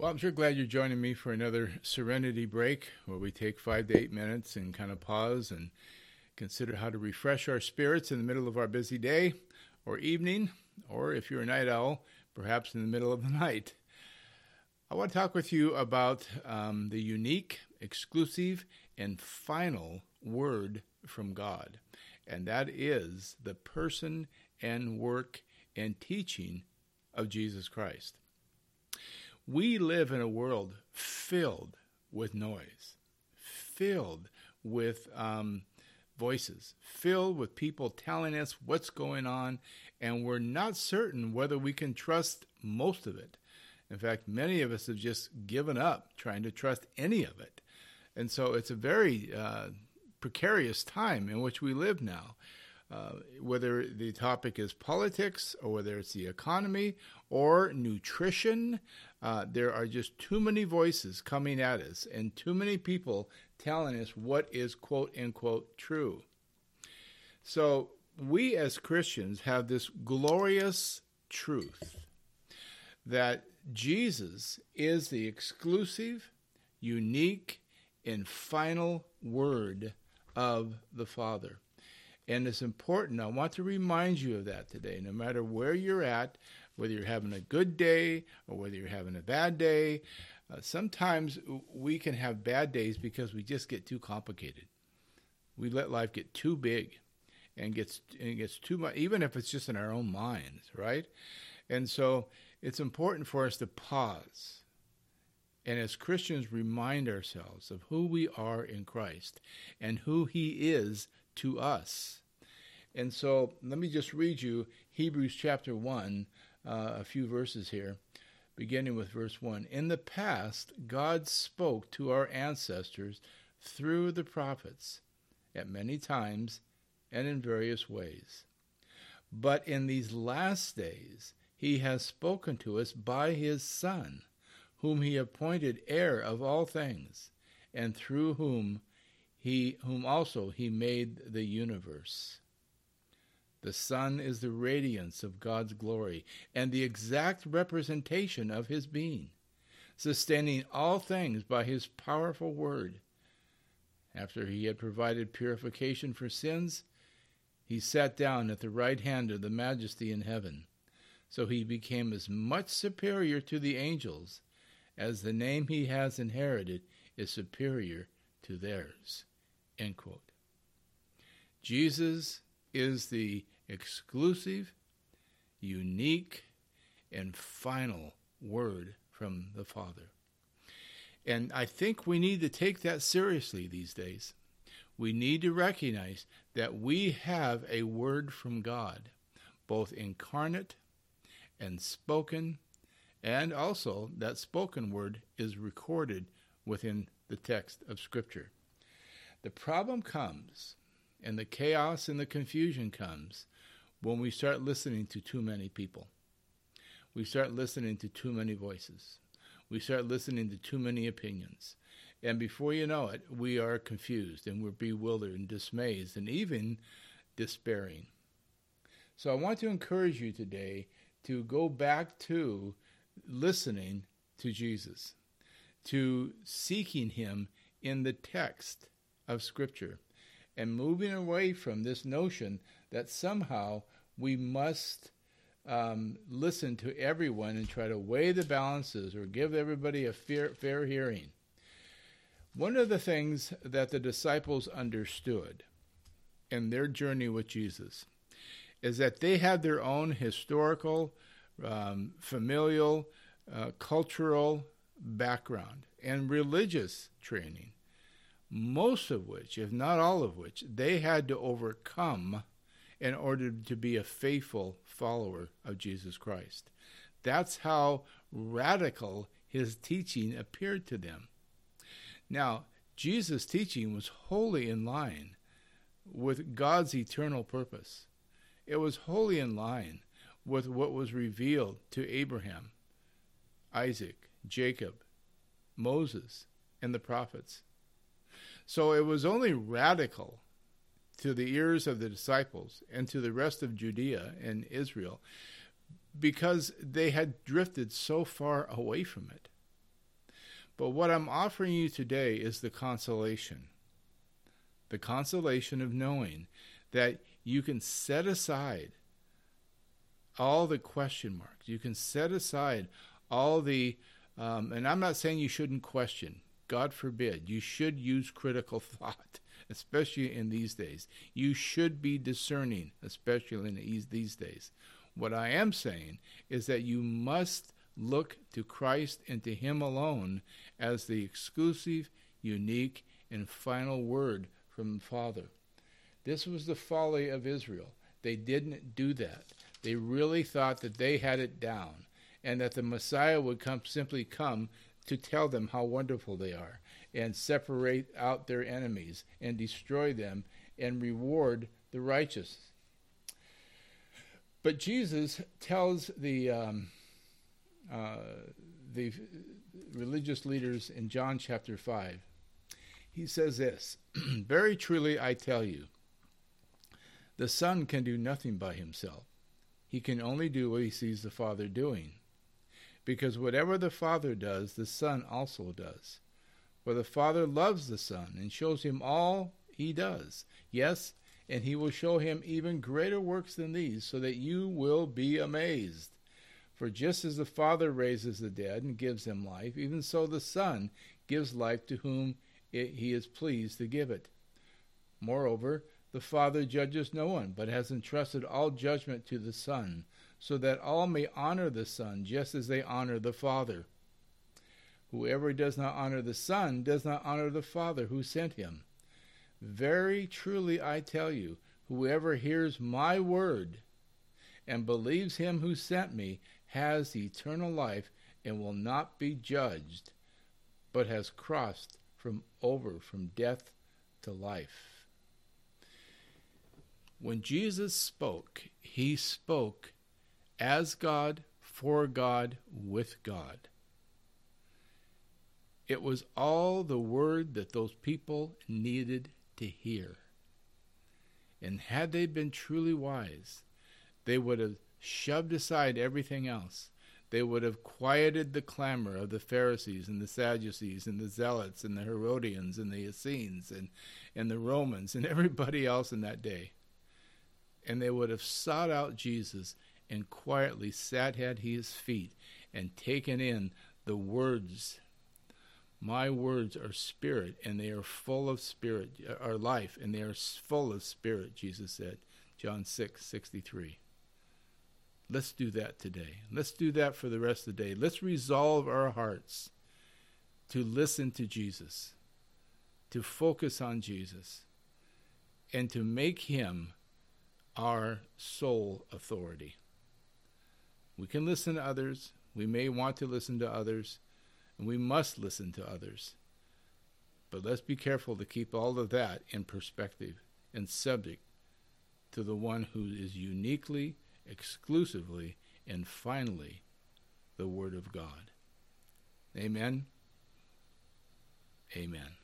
Well, I'm sure glad you're joining me for another Serenity Break where we take five to eight minutes and kind of pause and consider how to refresh our spirits in the middle of our busy day or evening, or if you're a night owl, perhaps in the middle of the night. I want to talk with you about um, the unique, exclusive, and final word from God, and that is the person and work and teaching of Jesus Christ. We live in a world filled with noise, filled with um, voices, filled with people telling us what's going on, and we're not certain whether we can trust most of it. In fact, many of us have just given up trying to trust any of it. And so it's a very uh, precarious time in which we live now. Uh, whether the topic is politics or whether it's the economy or nutrition, uh, there are just too many voices coming at us and too many people telling us what is quote unquote true. So we as Christians have this glorious truth that Jesus is the exclusive, unique, and final word of the Father. And it's important. I want to remind you of that today. No matter where you're at, whether you're having a good day or whether you're having a bad day, uh, sometimes we can have bad days because we just get too complicated. We let life get too big and gets and gets too much, even if it's just in our own minds, right? And so it's important for us to pause and as Christians remind ourselves of who we are in Christ and who He is to us. And so let me just read you Hebrews chapter 1, uh, a few verses here, beginning with verse 1. In the past, God spoke to our ancestors through the prophets at many times and in various ways. But in these last days, he has spoken to us by his Son, whom he appointed heir of all things, and through whom he whom also he made the universe. The Son is the radiance of God's glory and the exact representation of his being, sustaining all things by his powerful word. After he had provided purification for sins, he sat down at the right hand of the majesty in heaven. So he became as much superior to the angels as the name he has inherited is superior to theirs. Jesus is the exclusive, unique, and final word from the Father. And I think we need to take that seriously these days. We need to recognize that we have a word from God, both incarnate and spoken, and also that spoken word is recorded within the text of Scripture. The problem comes, and the chaos and the confusion comes, when we start listening to too many people. We start listening to too many voices. We start listening to too many opinions. And before you know it, we are confused and we're bewildered and dismayed and even despairing. So I want to encourage you today to go back to listening to Jesus, to seeking Him in the text of Scripture, and moving away from this notion that somehow we must um, listen to everyone and try to weigh the balances or give everybody a fair, fair hearing. One of the things that the disciples understood in their journey with Jesus is that they had their own historical, um, familial, uh, cultural background and religious training, most of which, if not all of which, they had to overcome in order to be a faithful follower of Jesus Christ. That's how radical his teaching appeared to them. Now, Jesus' teaching was wholly in line with God's eternal purpose. It was wholly in line with what was revealed to Abraham, Isaac, Jacob, Moses, and the prophets. So it was only radical to the ears of the disciples and to the rest of Judea and Israel because they had drifted so far away from it. But what I'm offering you today is the consolation. The consolation of knowing that you can set aside all the question marks. You can set aside all the, um, and I'm not saying you shouldn't question. God forbid. You should use critical thought, especially in these days. You should be discerning, especially in these days. What I am saying is that you must look to Christ and to Him alone as the exclusive, unique, and final word from the Father. This was the folly of Israel. They didn't do that. They really thought that they had it down and that the Messiah would come simply come to tell them how wonderful they are and separate out their enemies and destroy them and reward the righteous. But Jesus tells the um, uh, the religious leaders in John chapter five. He says this: "Very truly I tell you, the Son can do nothing by himself. He can only do what he sees the Father doing." Because whatever the Father does, the Son also does. For the Father loves the Son and shows him all he does. Yes, and he will show him even greater works than these, so that you will be amazed. For just as the Father raises the dead and gives them life, even so the Son gives life to whom it, he is pleased to give it. Moreover, the Father judges no one, but has entrusted all judgment to the Son so that all may honor the Son just as they honor the Father. Whoever does not honor the Son does not honor the Father who sent him. Very truly I tell you, whoever hears my word and believes him who sent me has eternal life and will not be judged, but has crossed from over from death to life. When Jesus spoke, he spoke as God, for God, with God. It was all the word that those people needed to hear. And had they been truly wise, they would have shoved aside everything else. They would have quieted the clamor of the Pharisees and the Sadducees and the Zealots and the Herodians and the Essenes and, and the Romans and everybody else in that day. And they would have sought out Jesus and quietly sat at his feet and taken in the words. My words are spirit, and they are full of spirit, are life, and they are full of spirit, Jesus said. John 6 63. Let's do that today. Let's do that for the rest of the day. Let's resolve our hearts to listen to Jesus, to focus on Jesus, and to make him our sole authority. We can listen to others. We may want to listen to others, and we must listen to others. But let's be careful to keep all of that in perspective and subject to the one who is uniquely, exclusively, and finally the Word of God. Amen. Amen.